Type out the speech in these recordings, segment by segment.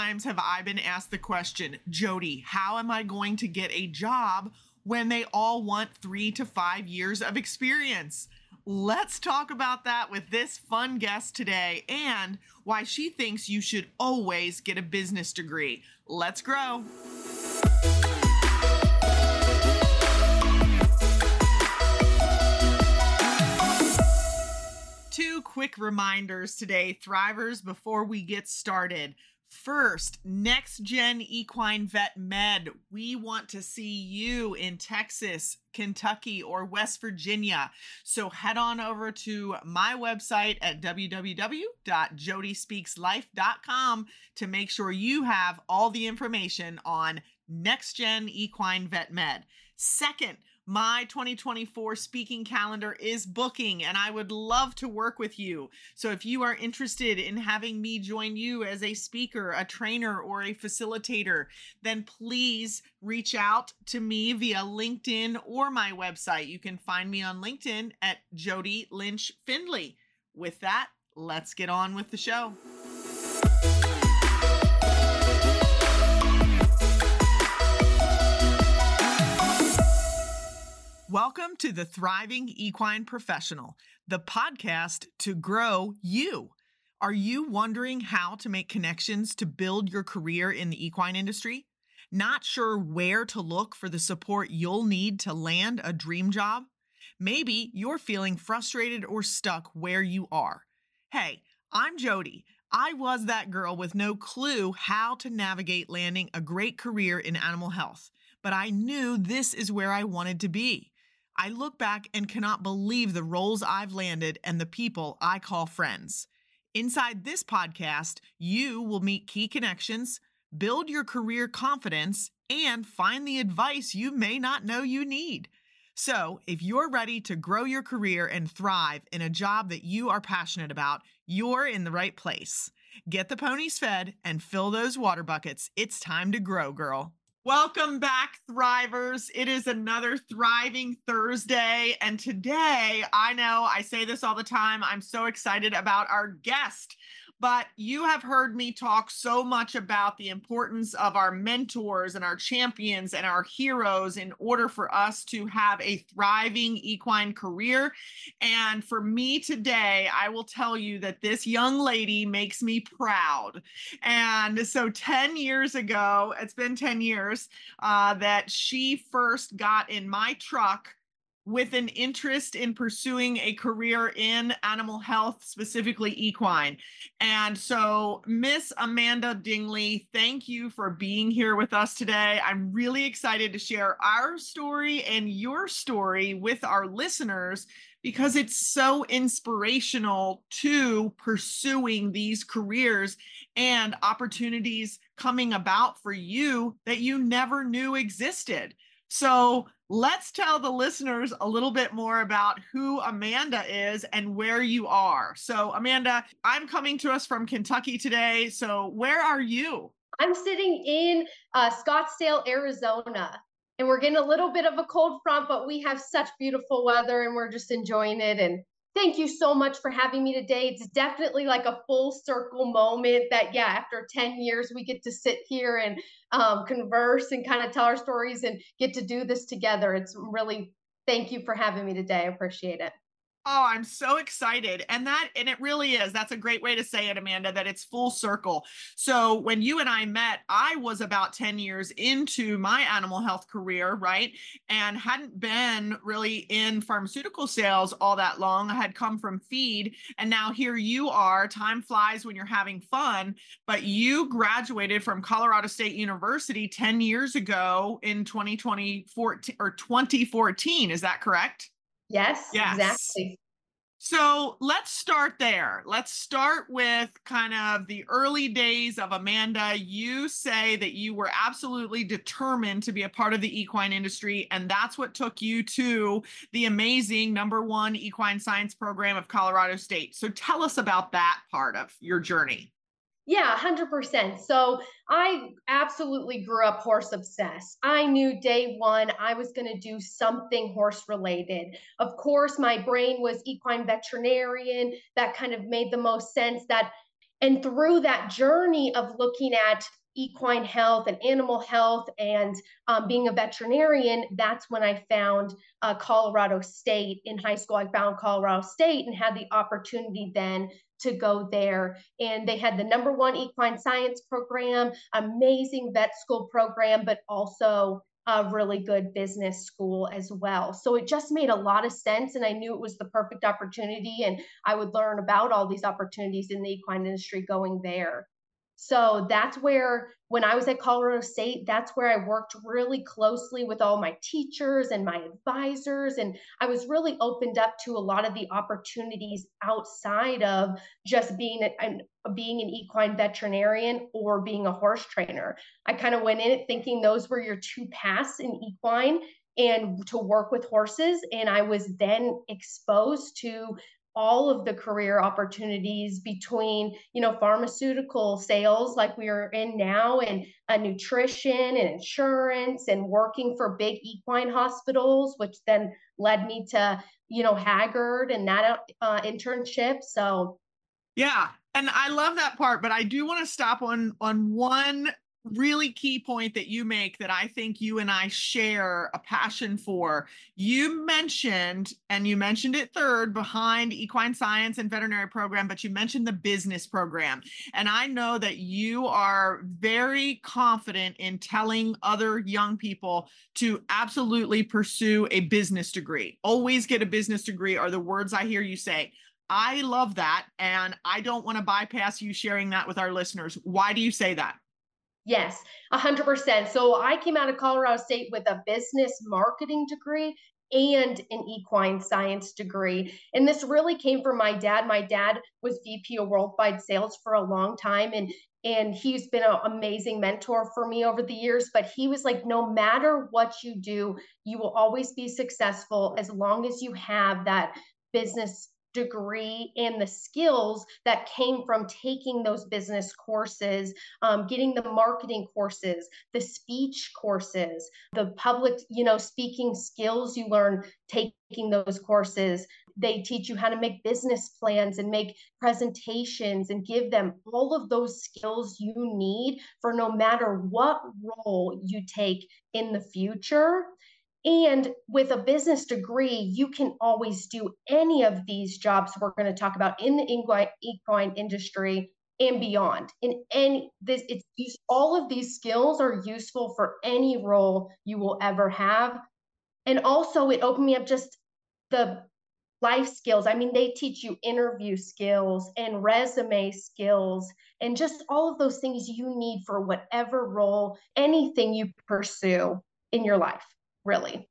times have I been asked the question, Jodi, how am I going to get a job when they all want three to five years of experience? Let's talk about that with this fun guest today and why she thinks you should always get a business degree. Let's grow. Two quick reminders today, Thrivers, before we get started. First, next gen equine vet med. We want to see you in Texas, Kentucky, or West Virginia. So head on over to my website at www.jodispeakslife.com to make sure you have all the information on next gen equine vet med. Second, my 2024 speaking calendar is booking and I would love to work with you. So if you are interested in having me join you as a speaker, a trainer, or a facilitator, then please reach out to me via LinkedIn or my website. You can find me on LinkedIn at Jodi Lynch Findley. With that, let's get on with the show. To the Thriving Equine Professional, the podcast to grow you. Are you wondering how to make connections to build your career in the equine industry? Not sure where to look for the support you'll need to land a dream job? Maybe you're feeling frustrated or stuck where you are. Hey, I'm Jodi. I was that girl with no clue how to navigate landing a great career in animal health, but I knew this is where I wanted to be. I look back and cannot believe the roles I've landed and the people I call friends. Inside this podcast, you will meet key connections, build your career confidence, and find the advice you may not know you need. So, if you're ready to grow your career and thrive in a job that you are passionate about, you're in the right place. Get the ponies fed and fill those water buckets. It's time to grow, girl. Welcome back, Thrivers. It is another Thriving Thursday. And today, I know I say this all the time, I'm so excited about our guest but you have heard me talk so much about the importance of our mentors and our champions and our heroes in order for us to have a thriving equine career. And for me today, I will tell you that this young lady makes me proud. And so 10 years ago, it's been 10 years uh, that she first got in my truck with an interest in pursuing a career in animal health, specifically equine. And so, Miss Amanda Dingley, thank you for being here with us today. I'm really excited to share our story and your story with our listeners because it's so inspirational to pursuing these careers and opportunities coming about for you that you never knew existed. So, let's tell the listeners a little bit more about who Amanda is and where you are. So, Amanda, I'm coming to us from Kentucky today. So, where are you? I'm sitting in uh, Scottsdale, Arizona. And we're getting a little bit of a cold front, but we have such beautiful weather and we're just enjoying it. And thank you so much for having me today. It's definitely like a full circle moment that, yeah, after 10 years, we get to sit here and um, converse and kind of tell our stories and get to do this together. It's really, thank you for having me today. I appreciate it. Oh, I'm so excited. And that, and it really is. That's a great way to say it, Amanda, that it's full circle. So when you and I met, I was about 10 years into my animal health career, right? And hadn't been really in pharmaceutical sales all that long. I had come from feed. And now here you are. Time flies when you're having fun. But you graduated from Colorado State University 10 years ago in 2020 or 2014. Is that correct? Yes, yes, exactly. So let's start there. Let's start with kind of the early days of Amanda. You say that you were absolutely determined to be a part of the equine industry, and that's what took you to the amazing number one equine science program of Colorado State. So tell us about that part of your journey. Yeah, 100%. So I absolutely grew up horse obsessed. I knew day one I was going to do something horse related. Of course, my brain was equine veterinarian. That kind of made the most sense that And through that journey of looking at equine health and animal health and um, being a veterinarian, that's when I found uh, Colorado State in high school. I found Colorado State and had the opportunity then to go there. And they had the number one equine science program, amazing vet school program, but also a really good business school as well. So it just made a lot of sense. And I knew it was the perfect opportunity. And I would learn about all these opportunities in the equine industry going there. So that's where, when I was at Colorado State, that's where I worked really closely with all my teachers and my advisors. And I was really opened up to a lot of the opportunities outside of just being an, being an equine veterinarian or being a horse trainer. I kind of went in it thinking those were your two paths in equine and to work with horses. And I was then exposed to all of the career opportunities between you know pharmaceutical sales like we are in now and a nutrition and insurance and working for big equine hospitals which then led me to you know hagyard and that uh, internship. So yeah and i love that part but i do want to stop on on one really key point that you make that I think you and I share a passion for. You mentioned, and you mentioned it third behind equine science and veterinary program, but you mentioned the business program. And I know that you are very confident in telling other young people to absolutely pursue a business degree. Always get a business degree are the words I hear you say. I love that. And I don't want to bypass you sharing that with our listeners. Why do you say that? Yes, 100%. So I came out of Colorado State with a business marketing degree and an equine science degree. And this really came from my dad. My dad was VP of worldwide sales for a long time and and he's been an amazing mentor for me over the years but he was like no matter what you do you will always be successful as long as you have that business degree and the skills that came from taking those business courses, um, getting the marketing courses, the speech courses, the public, you know, speaking skills you learn taking those courses. They teach you how to make business plans and make presentations and give them all of those skills you need for no matter what role you take in the future. And with a business degree, you can always do any of these jobs we're going to talk about in the equine, industry and beyond. In any this, it's all of these skills are useful for any role you will ever have. And also, it opened me up just the life skills. I mean, they teach you interview skills and resume skills and just all of those things you need for whatever role, anything you pursue in your life really.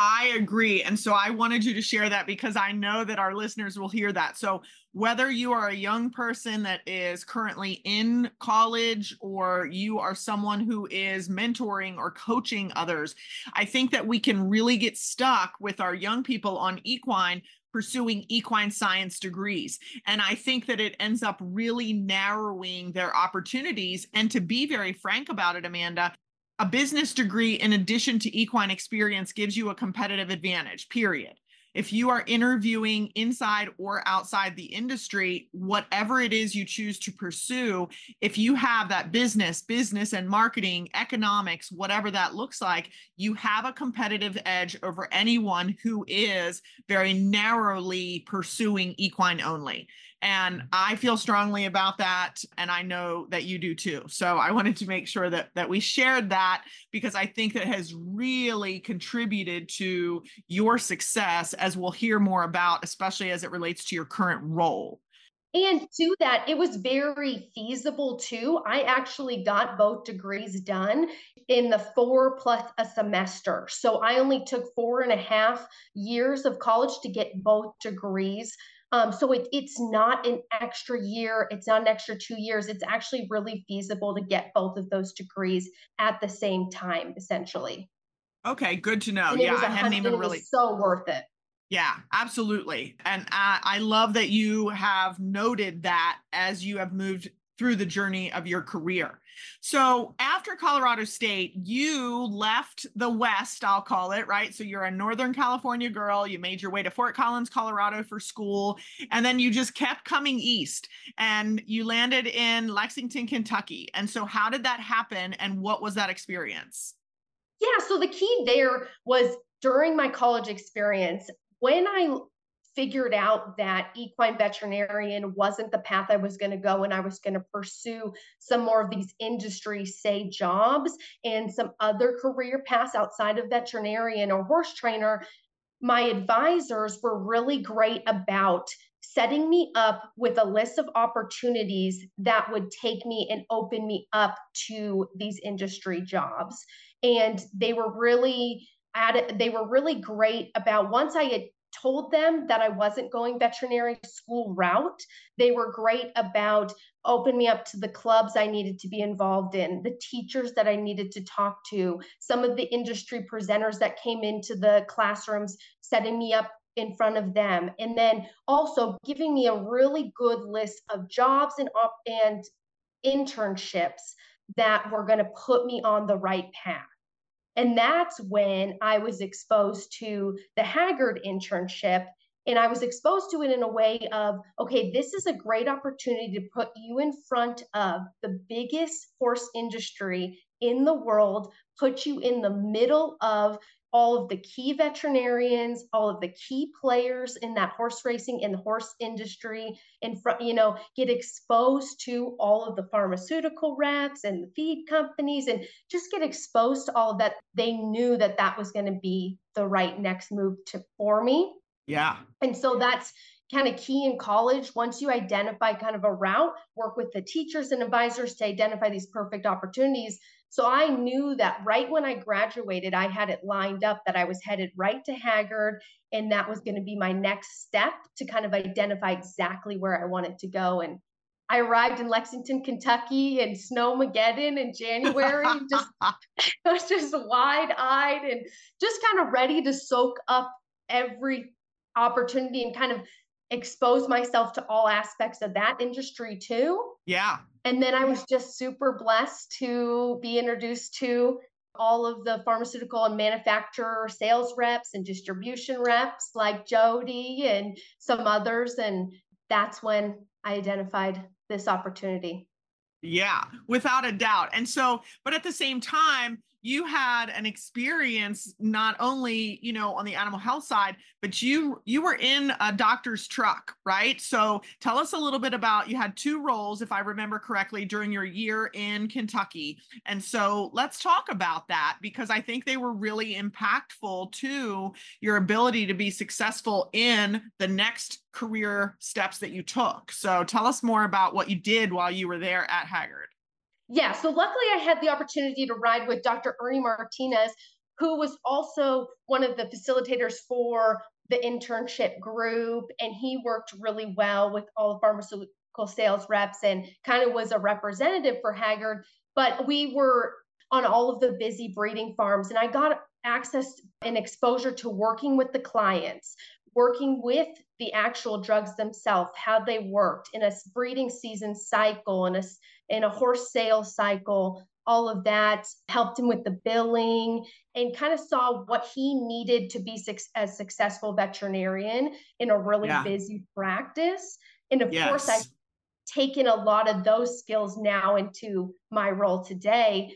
I agree. And so I wanted you to share that because I know that our listeners will hear that. So, whether you are a young person that is currently in college or you are someone who is mentoring or coaching others, I think that we can really get stuck with our young people on equine pursuing equine science degrees. And I think that it ends up really narrowing their opportunities. And to be very frank about it, Amanda, a business degree in addition to equine experience gives you a competitive advantage period. If you are interviewing inside or outside the industry whatever it is you choose to pursue if you have that business business and marketing economics whatever that looks like you have a competitive edge over anyone who is very narrowly pursuing equine only and mm-hmm. I feel strongly about that. And I know that you do too. So I wanted to make sure that, that we shared that because I think that has really contributed to your success, as we'll hear more about, especially as it relates to your current role. And to that, it was very feasible too. I actually got both degrees done in the four plus a semester. So I only took four and a half years of college to get both degrees. Um, so it, it's not an extra year, it's not an extra two years. It's actually really feasible to get both of those degrees at the same time, essentially. Okay, good to know. Yeah, I hadn't even really so worth it. Yeah, absolutely. And I, I love that you have noted that as you have moved through the journey of your career. So after Colorado State, you left the West, I'll call it, right? So you're a Northern California girl. You made your way to Fort Collins, Colorado for school. And then you just kept coming east and you landed in Lexington, Kentucky. And so, how did that happen? And what was that experience? Yeah. So the key there was during my college experience, when I figured out that equine veterinarian wasn't the path I was going to go and I was going to pursue some more of these industry say jobs and some other career paths outside of veterinarian or horse trainer, my advisors were really great about setting me up with a list of opportunities that would take me and open me up to these industry jobs. And they were really at they were really great about once I had told them that I wasn't going veterinary school route. They were great about opening me up to the clubs I needed to be involved in, the teachers that I needed to talk to, some of the industry presenters that came into the classrooms, setting me up in front of them, and then also giving me a really good list of jobs and and internships that were going to put me on the right path. And that's when I was exposed to the Hagyard internship. And I was exposed to it in a way of, okay, this is a great opportunity to put you in front of the biggest horse industry in the world, put you in the middle of all of the key veterinarians, all of the key players in that horse racing and the horse industry, in front, you know, get exposed to all of the pharmaceutical reps and the feed companies, and just get exposed to all of that. They knew that that was going to be the right next move to for me. Yeah. And so that's kind of key in college. Once you identify kind of a route, work with the teachers and advisors to identify these perfect opportunities so I knew that right when I graduated, I had it lined up that I was headed right to Hagyard, and that was going to be my next step to kind of identify exactly where I wanted to go. And I arrived in Lexington, Kentucky, and Snowmageddon in January. just I was just wide eyed and just kind of ready to soak up every opportunity and kind of expose myself to all aspects of that industry too. Yeah. And then I was just super blessed to be introduced to all of the pharmaceutical and manufacturer sales reps and distribution reps like Jodi and some others. And that's when I identified this opportunity. Yeah, without a doubt. And so, but at the same time, you had an experience not only you know on the animal health side but you you were in a doctor's truck right? So tell us a little bit about you had two roles if i remember correctly during your year in kentucky. And so let's talk about that because i think they were really impactful to your ability to be successful in the next career steps that you took. So tell us more about what you did while you were there at hagyard yeah, so luckily I had the opportunity to ride with Dr. Ernie Martinez, who was also one of the facilitators for the internship group. And he worked really well with all the pharmaceutical sales reps and kind of was a representative for Hagyard. But we were on all of the busy breeding farms, and I got access and exposure to working with the clients, working with the actual drugs themselves, how they worked in a breeding season cycle and a in a horse sales cycle, all of that helped him with the billing and kind of saw what he needed to be su- a successful veterinarian in a really yeah. busy practice. And of yes. course, I've taken a lot of those skills now into my role today.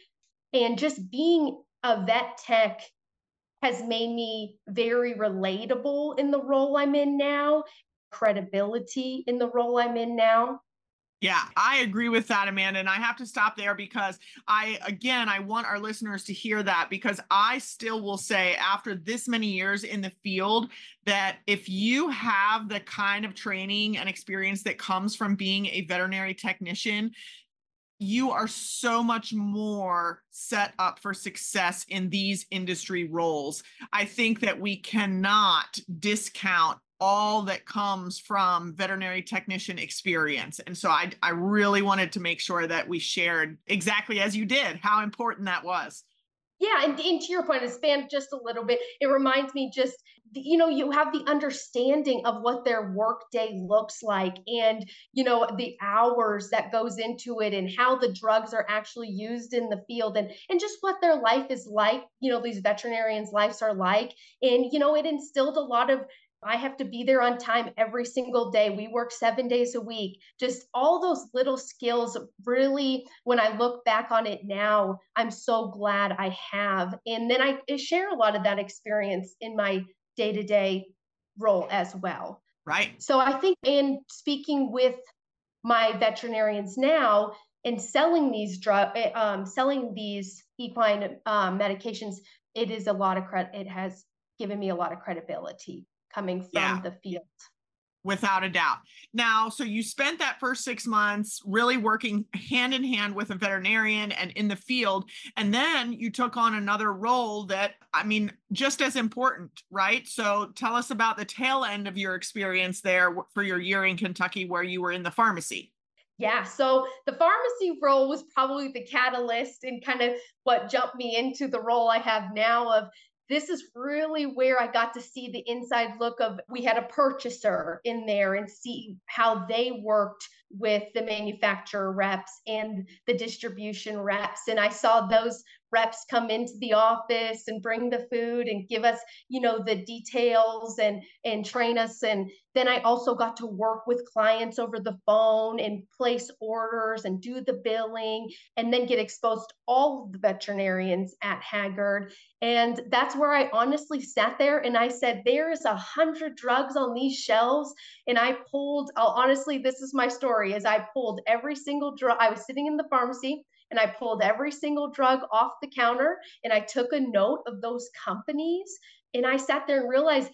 And just being a vet tech has made me very relatable in the role I'm in now, credibility in the role I'm in now. Yeah, I agree with that, Amanda. And I have to stop there because I, again, I want our listeners to hear that because I still will say, after this many years in the field, that if you have the kind of training and experience that comes from being a veterinary technician, you are so much more set up for success in these industry roles. I think that we cannot discount all that comes from veterinary technician experience. And so I, I really wanted to make sure that we shared exactly as you did how important that was. Yeah, and, and to your point, expand just a little bit. It reminds me just, you know, you have the understanding of what their workday looks like, and you know the hours that goes into it, and how the drugs are actually used in the field, and and just what their life is like. You know, these veterinarians' lives are like, and you know, it instilled a lot of I have to be there on time every single day. We work seven days a week. Just all those little skills, really, when I look back on it now, I'm so glad I have. And then I share a lot of that experience in my day to day role as well. Right. So I think in speaking with my veterinarians now and selling these drug, eh, um, selling these equine um, medications, it is a lot of credit. It has given me a lot of credibility coming from yeah. the field. Without a doubt. Now, so you spent that first six months really working hand in hand with a veterinarian and in the field. And then you took on another role that, I mean, just as important, right? So tell us about the tail end of your experience there for your year in Kentucky where you were in the pharmacy. Yeah, so the pharmacy role was probably the catalyst and kind of what jumped me into the role I have now of this is really where I got to see the inside look of we had a purchaser in there and see how they worked with the manufacturer reps and the distribution reps. And I saw those reps come into the office and bring the food and give us you know the details and and train us. And then i also got to work with clients over the phone and place orders and do the billing and then get exposed to all the veterinarians at hagyard. And that's where i honestly sat there and i said there is a hundred drugs on these shelves. And i pulled I'll, honestly this is my story is i pulled every single drug i was sitting in the pharmacy and I pulled every single drug off the counter and I took a note of those companies and I sat there and realized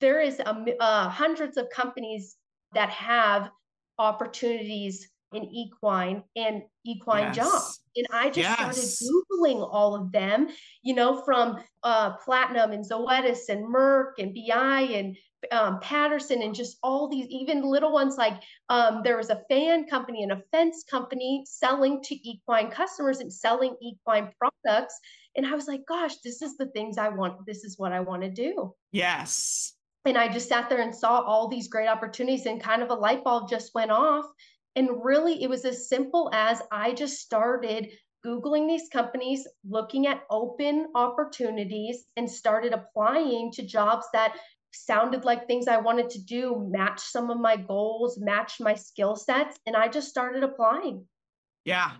there is a, uh, hundreds of companies that have opportunities in equine and equine yes. jobs. And I just yes. started Googling all of them, you know, from uh, Platinum and Zoetis and Merck and BI and um, Patterson and just all these, even little ones like um, there was a fan company and a fence company selling to equine customers and selling equine products. And I was like, gosh, this is the things I want. This is what I want to do. Yes. And I just sat there and saw all these great opportunities, and kind of a light bulb just went off. And really, it was as simple as I just started Googling these companies, looking at open opportunities, and started applying to jobs that sounded like things I wanted to do, match some of my goals, match my skill sets, and I just started applying. Yeah.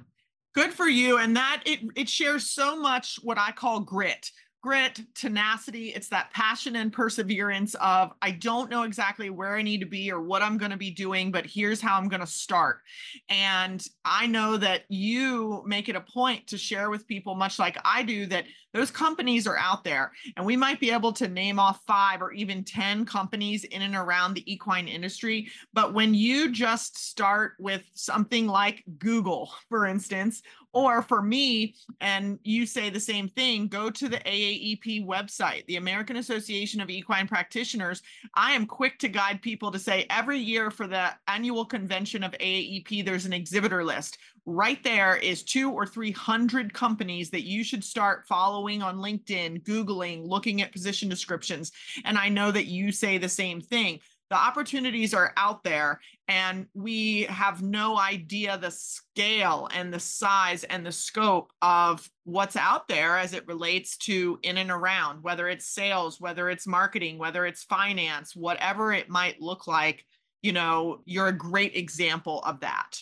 Good for you. And that it it shares so much what I call grit grit, tenacity. It's that passion and perseverance of I don't know exactly where I need to be or what I'm going to be doing, but here's how I'm going to start. And I know that you make it a point to share with people, much like I do, that those companies are out there. And we might be able to name off five or even 10 companies in and around the equine industry. But when you just start with something like Google, for instance, or for me, and you say the same thing, go to the AAEP website, the American Association of Equine Practitioners. I am quick to guide people to say every year for the annual convention of AAEP, there's an exhibitor list. Right there is two or 300 companies that you should start following on LinkedIn, Googling, looking at position descriptions. And I know that you say the same thing. The opportunities are out there and we have no idea the scale and the size and the scope of what's out there as it relates to in and around whether it's sales whether it's marketing whether it's finance whatever it might look like. You know you're a great example of that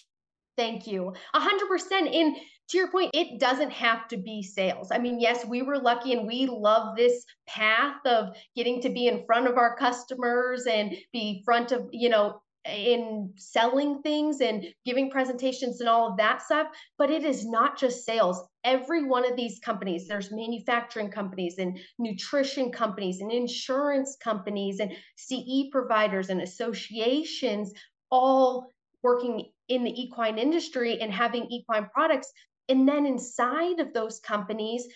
thank you 100% in to your point, it doesn't have to be sales. I mean, yes, we were lucky and we love this path of getting to be in front of our customers and be front of, you know, in selling things and giving presentations and all of that stuff. But it is not just sales. Every one of these companies, there's manufacturing companies and nutrition companies and insurance companies and CE providers and associations all working in the equine industry and having equine products and then inside of those companies,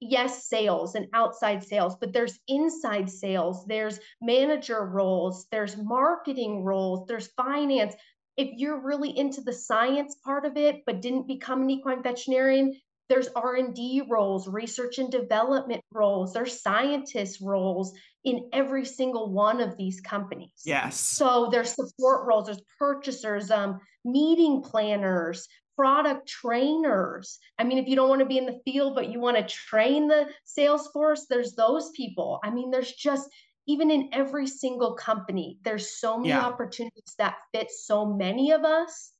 yes, sales and outside sales, but there's inside sales, there's manager roles, there's marketing roles, there's finance. If you're really into the science part of it, but didn't become an equine veterinarian, there's r&d roles research and development roles there's scientist roles in every single one of these companies. Yes. So there's support roles there's purchasers um, meeting planners product trainers. I mean if you don't want to be in the field but you want to train the sales force there's those people. I mean there's just even in every single company there's so many yeah. opportunities that fit so many of us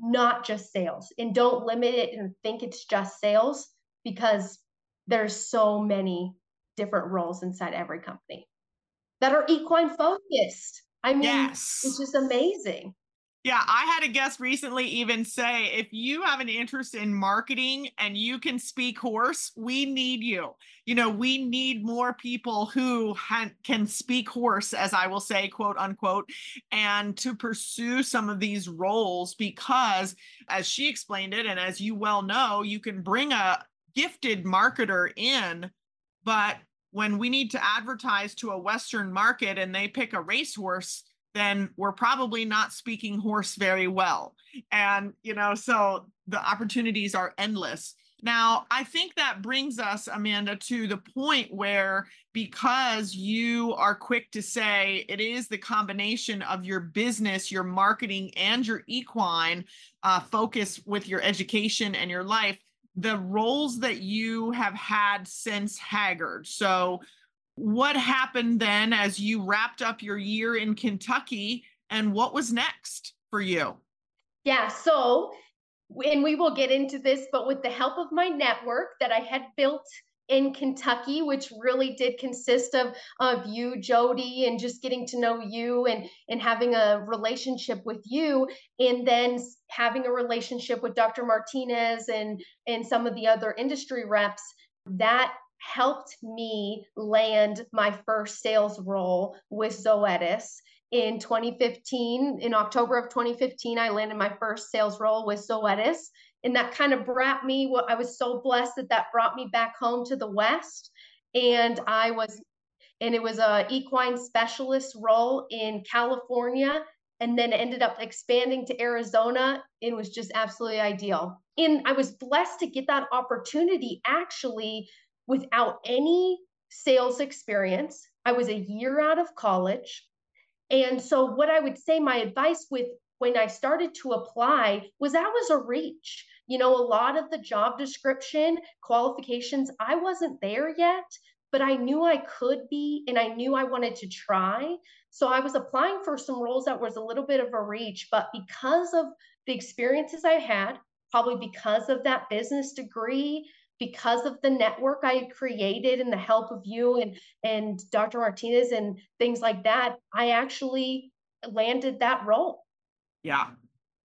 not just sales. And don't limit it and think it's just sales because there's so many different roles inside every company that are equine focused. I mean, yes. it's just amazing. Yeah, I had a guest recently even say if you have an interest in marketing and you can speak horse, we need you. You know, we need more people who ha- can speak horse, as I will say, quote unquote, and to pursue some of these roles because, as she explained it, and as you well know, you can bring a gifted marketer in, but when we need to advertise to a Western market and they pick a racehorse, then we're probably not speaking horse very well. And, you know, so the opportunities are endless. Now, I think that brings us, Amanda, to the point where because you are quick to say it is the combination of your business, your marketing, and your equine uh, focus with your education and your life, the roles that you have had since Hagyard. So, what happened then as you wrapped up your year in Kentucky and what was next for you? Yeah, so and we will get into this, but with the help of my network that I had built in Kentucky, which really did consist of of you, Jodi, and just getting to know you and and having a relationship with you, and then having a relationship with Dr. Martinez and and some of the other industry reps. That helped me land my first sales role with Zoetis in 2015. In October of 2015, I landed my first sales role with Zoetis. And that kind of brought me, what I was so blessed that that brought me back home to the West. And I was, and it was a equine specialist role in California and then ended up expanding to Arizona. It was just absolutely ideal. And I was blessed to get that opportunity actually without any sales experience. I was a year out of college. And so, what I would say, my advice with when I started to apply was that was a reach. You know, a lot of the job description qualifications, I wasn't there yet, but I knew I could be and I knew I wanted to try. So I was applying for some roles that was a little bit of a reach, but because of the experiences I had, probably because of that business degree, because of the network I had created and the help of you and and Dr. Martinez and things like that, I actually landed that role. Yeah.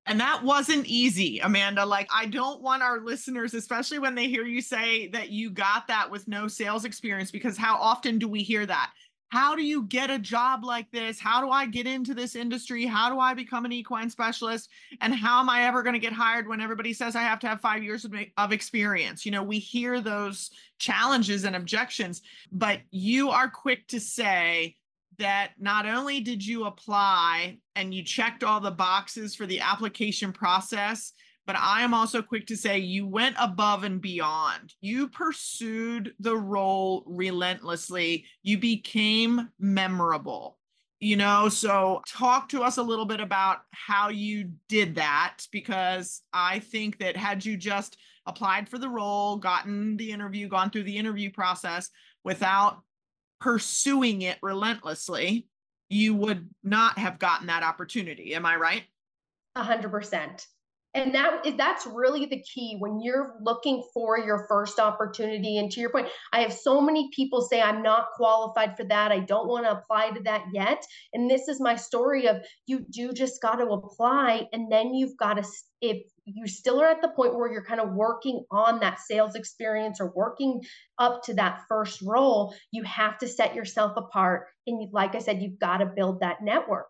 And that wasn't easy, Amanda. Like, I don't want our listeners, especially when they hear you say that you got that with no sales experience, because how often do we hear that? how do you get a job like this? How do I get into this industry? How do I become an equine specialist? And how am I ever going to get hired when everybody says I have to have five years of, experience? You know, we hear those challenges and objections, but you are quick to say that not only did you apply and you checked all the boxes for the application process, but I am also quick to say you went above and beyond. You pursued the role relentlessly. You became memorable. You know, so talk to us a little bit about how you did that because I think that had you just applied for the role, gotten the interview, gone through the interview process without pursuing it relentlessly, you would not have gotten that opportunity. Am I right? A hundred percent and that is that's really the key when you're looking for your first opportunity and to your point i have so many people say i'm not qualified for that i don't want to apply to that yet and this is my story of you do just got to apply and then you've got to if you still are at the point where you're kind of working on that sales experience or working up to that first role you have to set yourself apart. And you, like i said you've got to build that network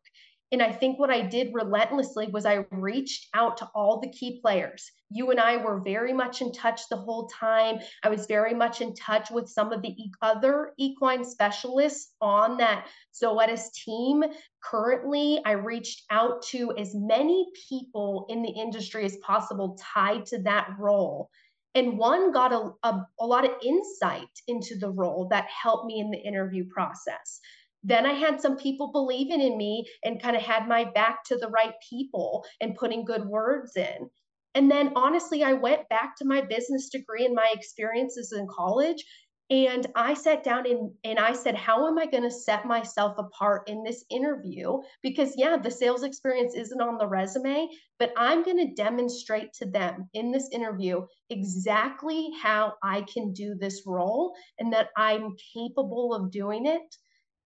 and I think what I did relentlessly was I reached out to all the key players. You and I were very much in touch the whole time. I was very much in touch with some of the other equine specialists on that Zoetis team. Currently, I reached out to as many people in the industry as possible tied to that role. And one got a, a, a lot of insight into the role that helped me in the interview process. Then I had some people believing in me and kind of had my back to the right people and putting good words in. And then honestly, I went back to my business degree and my experiences in college and I sat down and, and I said, How am I going to set myself apart in this interview? Because, yeah, the sales experience isn't on the resume, but I'm going to demonstrate to them in this interview exactly how I can do this role and that I'm capable of doing it.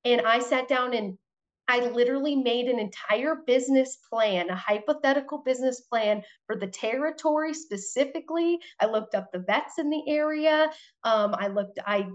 And I sat down and I literally made an entire business plan, a hypothetical business plan for the territory specifically. I looked up the vets in the area. Um, I looked, I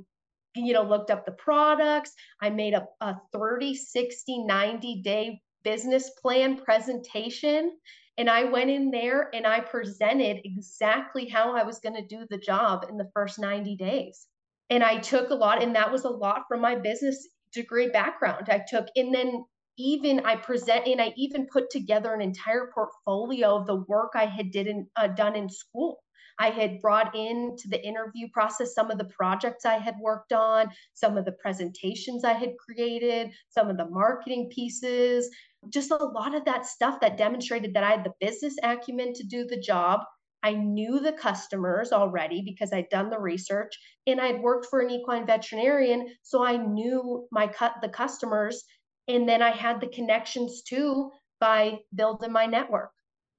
you know, looked up the products. I made a, a 30, 60, 90 day business plan presentation. And I went in there and I presented exactly how I was going to do the job in the first 90 days. And I took a lot, and that was a lot from my business degree background I took. And then even I present and I even put together an entire portfolio of the work I had did in, uh, done in school. I had brought into the interview process some of the projects I had worked on, some of the presentations I had created, some of the marketing pieces, just a lot of that stuff that demonstrated that I had the business acumen to do the job. I knew the customers already because I'd done the research and I'd worked for an equine veterinarian. So I knew my cut the customers. And then I had the connections too by building my network.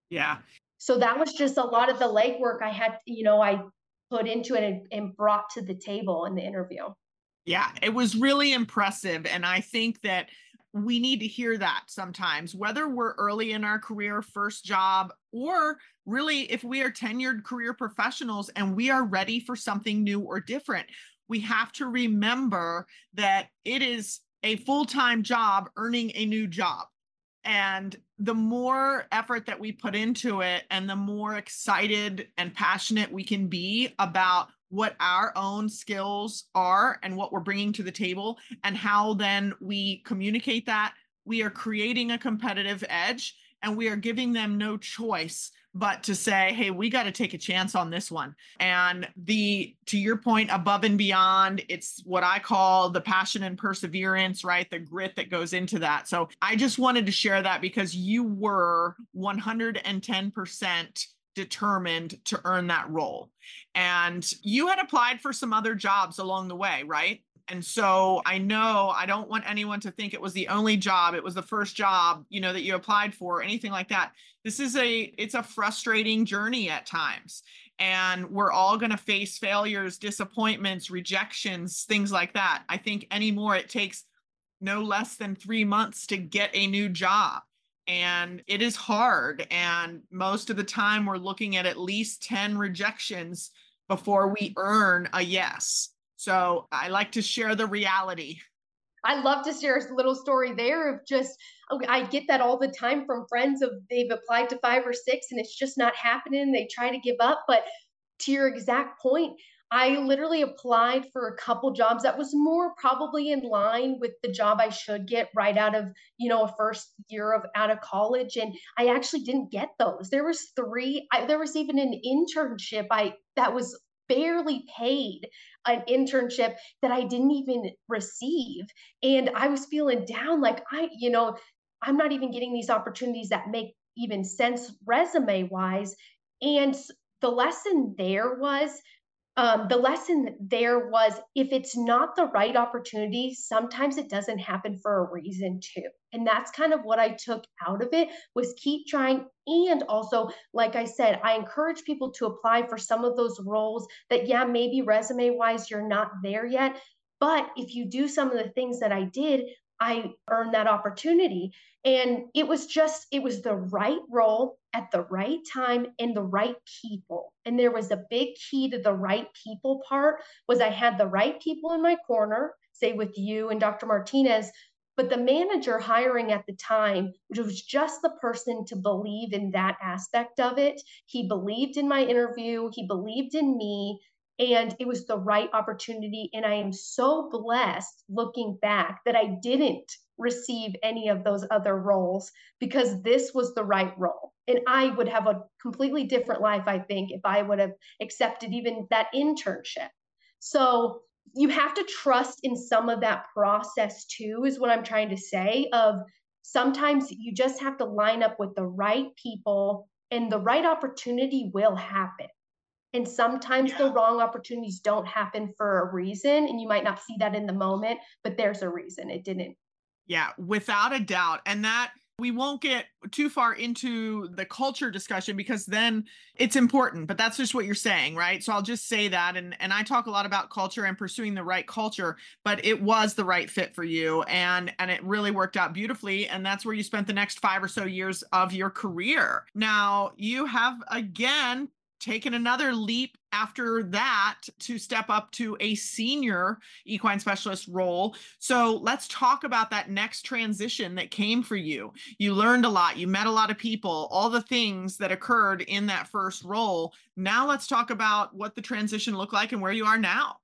Yeah. So that was just a lot of the legwork I had, you know, I put into it and, and brought to the table in the interview. Yeah, it was really impressive. And I think that we need to hear that sometimes, whether we're early in our career, first job, or really if we are tenured career professionals and we are ready for something new or different. We have to remember that it is a full time job earning a new job. And the more effort that we put into it, and the more excited and passionate we can be about what our own skills are and what we're bringing to the table and how then we communicate that. We are creating a competitive edge and we are giving them no choice but to say hey we got to take a chance on this one. And the to your point above and beyond it's what i call the passion and perseverance right? The grit that goes into that. So i just wanted to share that because you were 110% determined to earn that role. And you had applied for some other jobs along the way, right? And so I know I don't want anyone to think it was the only job, it was the first job, you know, that you applied for, anything like that. This is a it's a frustrating journey at times. And we're all going to face failures, disappointments, rejections, things like that. I think anymore it takes no less than 3 months to get a new job and it is hard and most of the time we're looking at at least 10 rejections before we earn a yes. So i like to share the reality. I love to share a little story there of just oh, i get that all the time from friends of they've applied to five or six and it's just not happening they try to give up but to your exact point I literally applied for a couple jobs that was more probably in line with the job I should get right out of, you know, a first year of out of college and I actually didn't get those. There was three I, there was even an internship I that was barely paid an internship that I didn't even receive and I was feeling down like I, you know, I'm not even getting these opportunities that make even sense resume wise and the lesson there was um, the lesson there was if it's not the right opportunity sometimes it doesn't happen for a reason too. And that's kind of what i took out of it was keep trying. And also like i said i encourage people to apply for some of those roles that yeah maybe resume wise you're not there yet. But if you do some of the things that i did I earned that opportunity. And it was just, it was the right role at the right time and the right people. And there was a big key to the right people part was I had the right people in my corner, say with you and Dr. Martinez, but the manager hiring at the time which was just the person to believe in that aspect of it. He believed in my interview, he believed in me, and it was the right opportunity. And I am so blessed looking back that I didn't receive any of those other roles because this was the right role. And I would have a completely different life, I think, if I would have accepted even that internship. So you have to trust in some of that process too, is what I'm trying to say. Of sometimes you just have to line up with the right people and the right opportunity will happen. And sometimes yeah. the wrong opportunities don't happen for a reason. And you might not see that in the moment, but there's a reason it didn't. Yeah, without a doubt. And that we won't get too far into the culture discussion because then it's important but that's just what you're saying right so i'll just say that and and i talk a lot about culture and pursuing the right culture but it was the right fit for you and and it really worked out beautifully and that's where you spent the next 5 or so years of your career now you have again taken another leap after that to step up to a senior equine specialist role. So let's talk about that next transition that came for you. You learned a lot, you met a lot of people, all the things that occurred in that first role. Now let's talk about what the transition looked like and where you are now.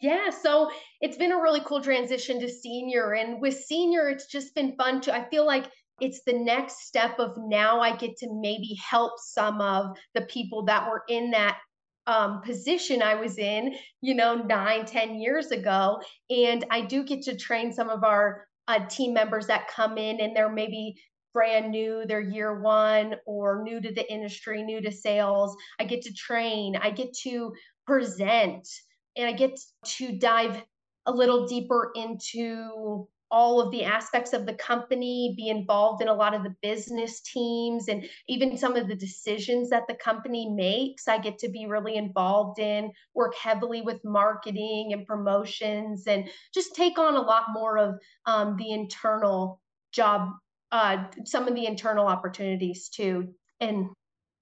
Yeah, so it's been a really cool transition to senior. And with senior, it's just been fun to, I feel like it's the next step of now I get to maybe help some of the people that were in that um, position I was in, you know, nine, ten years ago. And I do get to train some of our uh, team members that come in and they're maybe brand new, they're year one or new to the industry, new to sales. I get to train, I get to present, and I get to dive a little deeper into all of the aspects of the company, be involved in a lot of the business teams and even some of the decisions that the company makes. I get to be really involved in, work heavily with marketing and promotions, and just take on a lot more of um, the internal job, uh, some of the internal opportunities too. And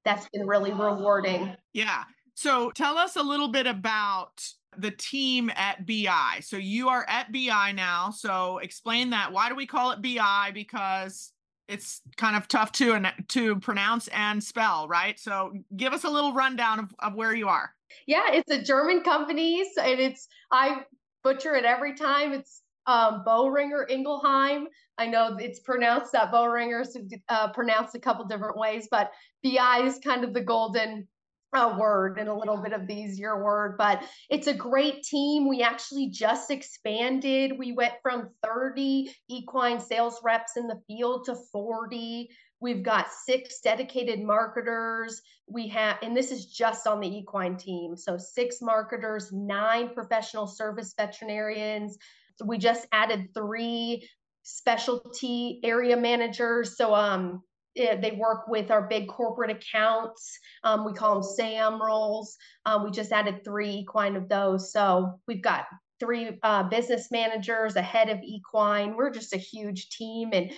that's been really rewarding. Yeah. So tell us a little bit about the team at BI. So you are at BI now. So explain that. Why do we call it BI? Because it's kind of tough to and to pronounce and spell, right? So give us a little rundown of, of where you are. Yeah, it's a German company, and it's I butcher it every time. It's um, Boehringer Ingelheim. I know it's pronounced that Boehringer uh, pronounced a couple different ways, but BI is kind of the golden a word and a little bit of the easier word, but it's a great team. We actually just expanded. We went from 30 equine sales reps in the field to 40. We've got six dedicated marketers. We have, and this is just on the equine team. So six marketers, nine professional service veterinarians. We just added three specialty area managers. So um they work with our big corporate accounts. Um, we call them SAM roles. Uh, we just added three equine of those. So we've got three uh, business managers, a head of equine. We're just a huge team. And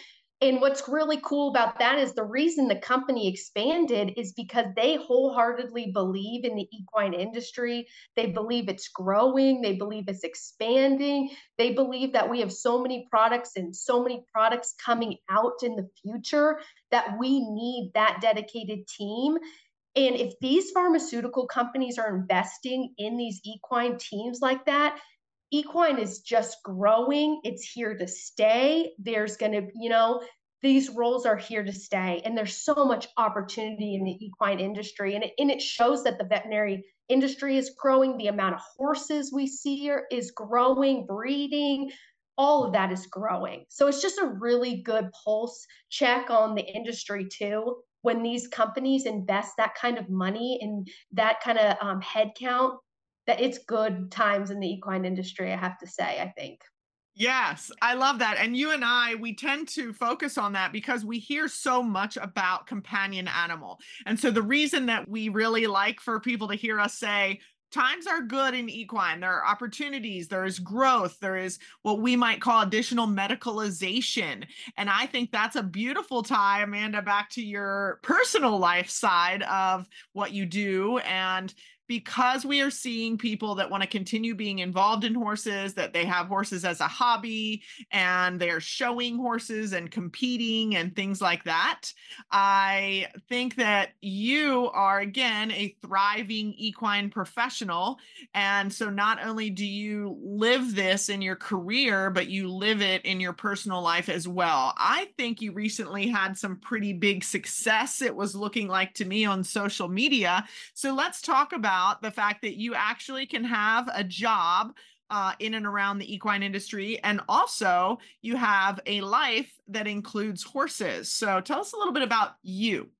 and what's really cool about that is the reason the company expanded is because they wholeheartedly believe in the equine industry. They believe it's growing, they believe it's expanding. They believe that we have so many products and so many products coming out in the future that we need that dedicated team. And if these pharmaceutical companies are investing in these equine teams like that, equine is just growing. It's here to stay. There's going to, you know, these roles are here to stay. And there's so much opportunity in the equine industry. And it, and it shows that the veterinary industry is growing. The amount of horses we see here is growing, breeding. All of that is growing. So it's just a really good pulse check on the industry, too. When these companies invest that kind of money and that kind of um, headcount that it's good times in the equine industry, I have to say, I think. Yes, I love that. And you and I, we tend to focus on that because we hear so much about companion animal. And so the reason that we really like for people to hear us say, times are good in equine. There are opportunities, there is growth, there is what we might call additional medicalization. And I think that's a beautiful tie, Amanda, back to your personal life side of what you do and because we are seeing people that want to continue being involved in horses, that they have horses as a hobby and they're showing horses and competing and things like that. I think that you are, again, a thriving equine professional. And so not only do you live this in your career, but you live it in your personal life as well. I think you recently had some pretty big success, it was looking like to me on social media. So let's talk about the fact that you actually can have a job uh, in and around the equine industry. And also, you have a life that includes horses. So, tell us a little bit about you.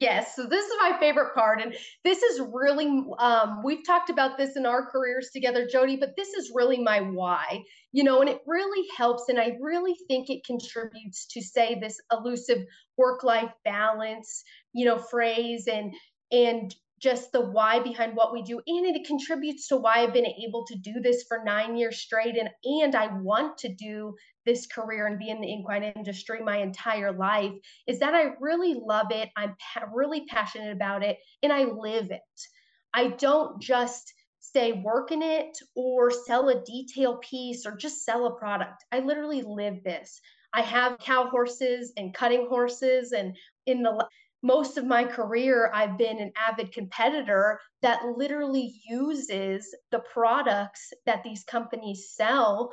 Yes, so this is my favorite part. And this is really, um, we've talked about this in our careers together, Jodi, but this is really my why, you know, and it really helps. And I really think it contributes to, say, this elusive work life balance, you know, phrase and, and just the why behind what we do and it contributes to why i've been able to do this for nine years straight and and i want to do this career and be in the equine industry my entire life is that i really love it i'm pa- really passionate about it and i live it. I don't just say work in it or sell a detail piece or just sell a product. I literally live this. I have cow horses and cutting horses and in the most of my career, I've been an avid competitor that literally uses the products that these companies sell,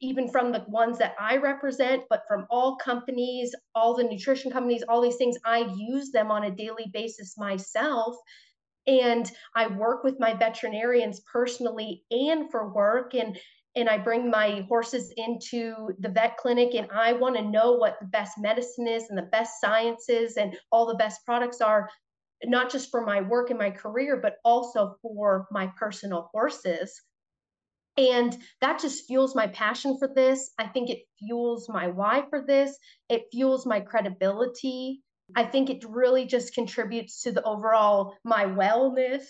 even from the ones that I represent, but from all companies, all the nutrition companies, all these things. I use them on a daily basis myself. And I work with my veterinarians personally and for work. And and I bring my horses into the vet clinic and I want to know what the best medicine is and the best sciences and all the best products are, not just for my work and my career, but also for my personal horses. And that just fuels my passion for this. I think it fuels my why for this. It fuels my credibility. I think it really just contributes to the overall my wellness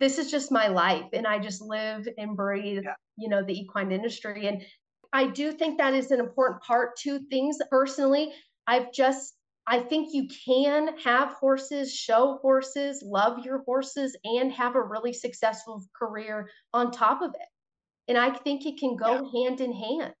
this is just my life and i just live and breathe yeah. you know the equine industry and i do think that is an important part to things personally i've just i think you can have horses show horses love your horses and have a really successful career on top of it and i think it can go yeah. hand in hand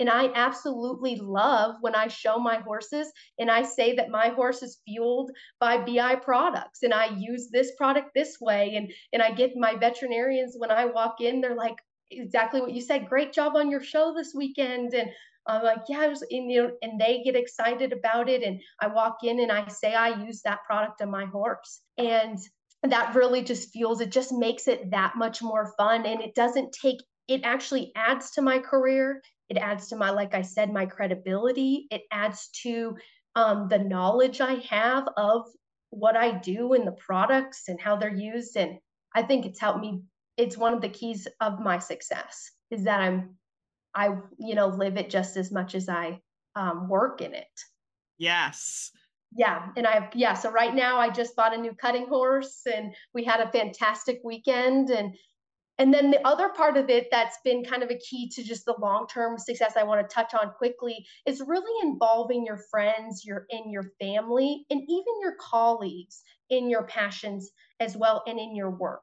and I absolutely love when I show my horses and I say that my horse is fueled by BI products and I use this product this way. And, and I get my veterinarians when I walk in, they're like, exactly what you said. Great job on your show this weekend. And I'm like, yeah, was, and, you know, and they get excited about it. And I walk in and I say, I use that product on my horse. And that really just fuels it, just makes it that much more fun. And it doesn't take it actually adds to my career it adds to my, like I said, my credibility. It adds to um, the knowledge I have of what I do and the products and how they're used. And I think it's helped me. It's one of the keys of my success is that I'm, I, you know, live it just as much as I um, work in it. Yes. Yeah. And I've, yeah. So right now I just bought a new cutting horse and we had a fantastic weekend and and then the other part of it that's been kind of a key to just the long-term success I want to touch on quickly is really involving your friends, your in your family, and even your colleagues in your passions as well and in your work.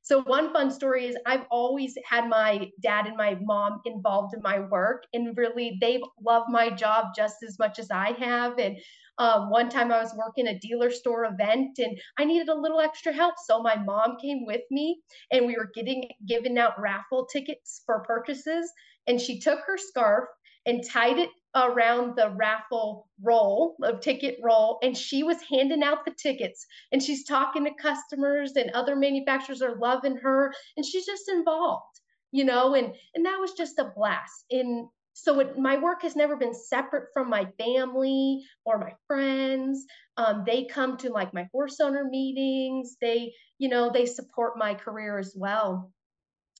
So one fun story is I've always had my dad and my mom involved in my work, and really they've loved my job just as much as I have. And um, one time I was working a dealer store event and I needed a little extra help. So my mom came with me and we were getting giving out raffle tickets for purchases. And she took her scarf and tied it around the raffle roll of ticket roll and she was handing out the tickets and she's talking to customers and other manufacturers are loving her and she's just involved you know and and that was just a blast in so it, my work has never been separate from my family or my friends. Um, they come to like my horse owner meetings. They you know they support my career as well.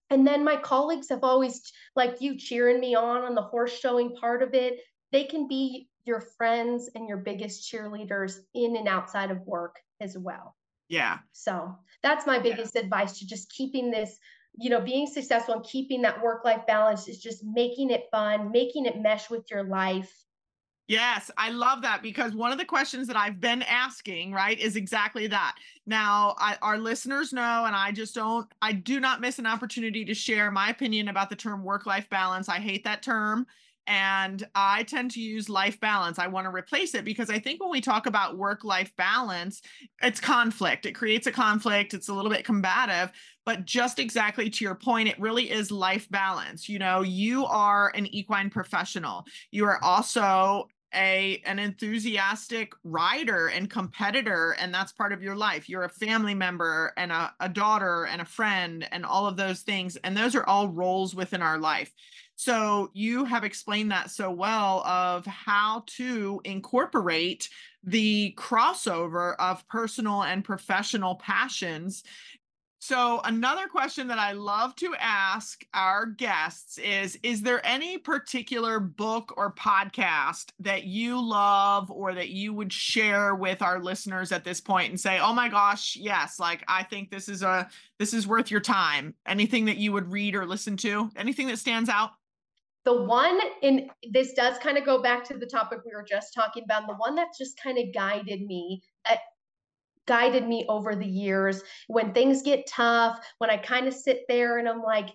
And then my colleagues have always like you cheering me on on the horse showing part of it. They can be your friends and your biggest cheerleaders in and outside of work as well. Yeah. So that's my biggest yeah. advice to just keeping this you know, being successful and keeping that work life balance is just making it fun, making it mesh with your life. Yes, I love that because one of the questions that I've been asking, right, is exactly that. Now, I, our listeners know, and I just don't, I do not miss an opportunity to share my opinion about the term work life balance. I hate that term. And I tend to use life balance. I want to replace it because I think when we talk about work life balance, it's conflict. It creates a conflict. It's a little bit combative. But just exactly to your point, it really is life balance. You know, you are an equine professional. You are also a an enthusiastic rider and competitor and that's part of your life you're a family member and a, a daughter and a friend and all of those things and those are all roles within our life so you have explained that so well of how to incorporate the crossover of personal and professional passions so, another question that I love to ask our guests is Is there any particular book or podcast that you love or that you would share with our listeners at this point and say, Oh my gosh, yes, like I think this is a this is worth your time? Anything that you would read or listen to? Anything that stands out? The one in this does kind of go back to the topic we were just talking about. The one that's just kind of guided me guided me over the years. When things get tough when i kind of sit there and i'm like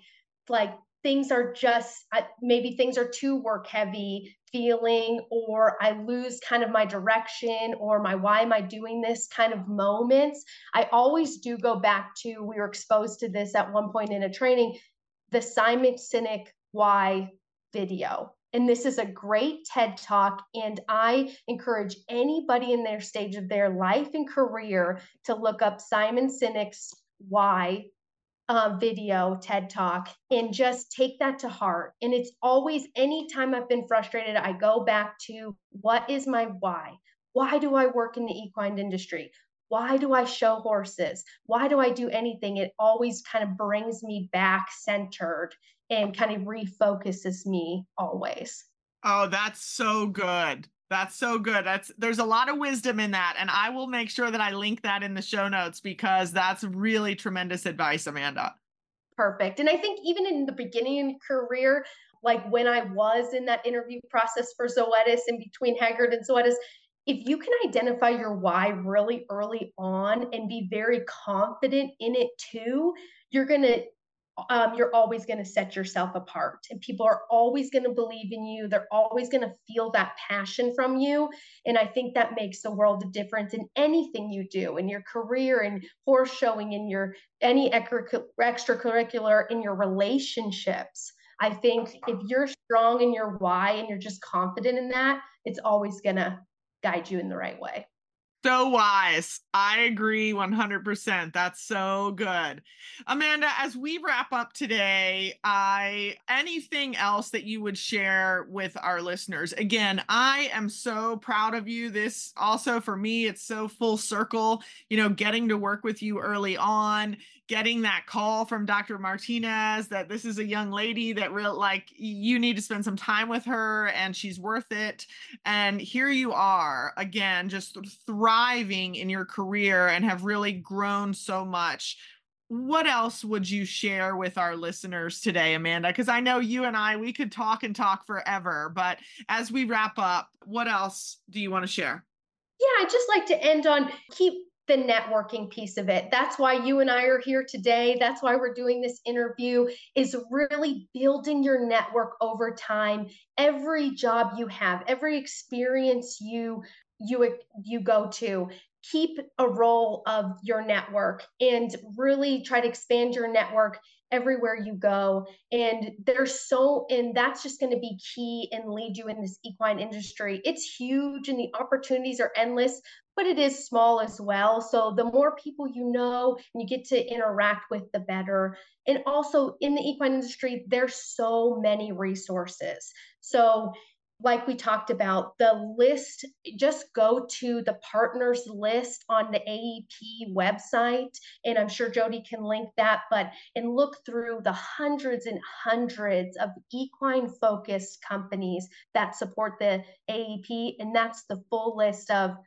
like things are just maybe things are too work heavy feeling or i lose kind of my direction or my why am i doing this kind of moments i always do go back to we were exposed to this at one point in a training the simon sinek why video and this is a great TED talk. And I encourage anybody in their stage of their life and career to look up Simon Sinek's Why uh, video TED talk and just take that to heart. And it's always, anytime I've been frustrated, I go back to what is my why? Why do I work in the equine industry? Why do I show horses? Why do I do anything? It always kind of brings me back centered and kind of refocuses me always. Oh, that's so good. That's so good. That's there's a lot of wisdom in that and I will make sure that I link that in the show notes because that's really tremendous advice, Amanda. Perfect. And I think even in the beginning career, like when I was in that interview process for Zoetis in between Hagyard and Zoetis, if you can identify your why really early on and be very confident in it too, you're going to um, you're always going to set yourself apart and people are always going to believe in you they're always going to feel that passion from you and i think that makes a world of difference in anything you do in your career and horse showing in your any extracurricular in your relationships. I think if you're strong in your why and you're just confident in that it's always going to guide you in the right way so wise. I agree 100%. That's so good. Amanda, as we wrap up today, I anything else that you would share with our listeners? Again, I am so proud of you. This also for me, it's so full circle, you know, getting to work with you early on, getting that call from Dr. Martinez that this is a young lady that real like you need to spend some time with her and she's worth it. And here you are again, just thriving in your career and have really grown so much. What else would you share with our listeners today, Amanda? Because I know you and I, we could talk and talk forever. But as we wrap up, what else do you want to share? Yeah, I'd just like to end on keep the networking piece of it. That's why you and I are here today. That's why we're doing this interview is really building your network over time. Every job you have, every experience you you you go to, keep a role of your network and really try to expand your network everywhere you go and there's so and that's just going to be key and lead you in this equine industry it's huge and the opportunities are endless but it is small as well. So the more people you know and you get to interact with, the better. And also in the equine industry, there's so many resources. So like we talked about, the list, just go to the partners list on the AEP website. And I'm sure Jodi can link that, but and look through the hundreds and hundreds of equine focused companies that support the AEP. And that's the full list of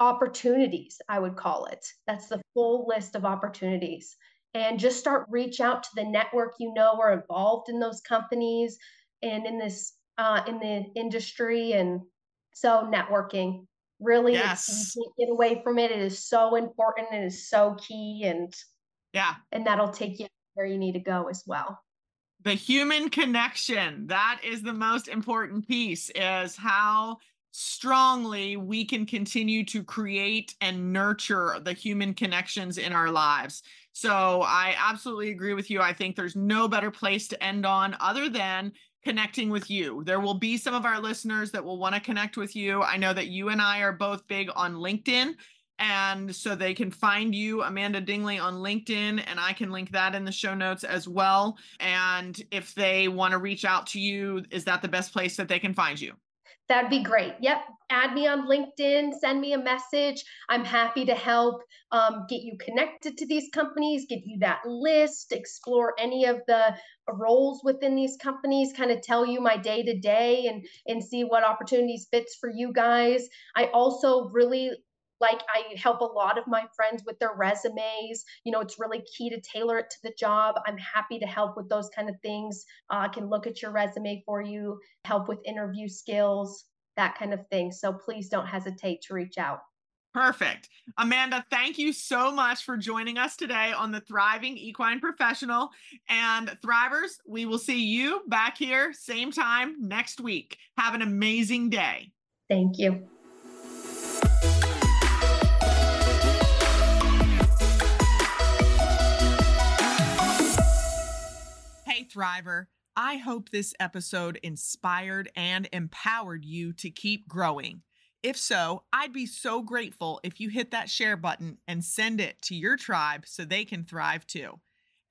opportunities, I would call it. That's the full list of opportunities. And just start reach out to the network you know are involved in those companies and in this uh, in the industry and So networking really yes. you can't get away from it. It is so important. It is so key and yeah. And that'll take you where you need to go as well. The human connection. That is the most important piece is how strongly we can continue to create and nurture the human connections in our lives. So I absolutely agree with you. I think there's no better place to end on other than connecting with you. There will be some of our listeners that will want to connect with you. I know that you and I are both big on LinkedIn. And so they can find you, Amanda Dingley, on LinkedIn, and I can link that in the show notes as well. And if they want to reach out to you, is that the best place that they can find you? That'd be great. Yep. Add me on LinkedIn, send me a message. I'm happy to help um, get you connected to these companies, get you that list, explore any of the roles within these companies, kind of tell you my day to day and and see what opportunities fits for you guys. I also really like I help a lot of my friends with their resumes. You know, it's really key to tailor it to the job. I'm happy to help with those kind of things. Uh, I can look at your resume for you, help with interview skills, that kind of thing. So please don't hesitate to reach out. Perfect. Amanda, thank you so much for joining us today on the Thriving Equine Professional. And Thrivers, we will see you back here, same time next week. Have an amazing day. Thank you. Thriver. I hope this episode inspired and empowered you to keep growing. If so, I'd be so grateful if you hit that share button and send it to your tribe so they can thrive too.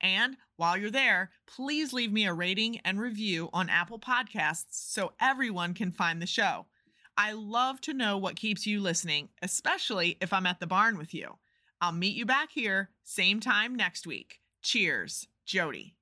And while you're there, please leave me a rating and review on Apple Podcasts so everyone can find the show. I love to know what keeps you listening, especially if I'm at the barn with you. I'll meet you back here, same time next week. Cheers, Jodi.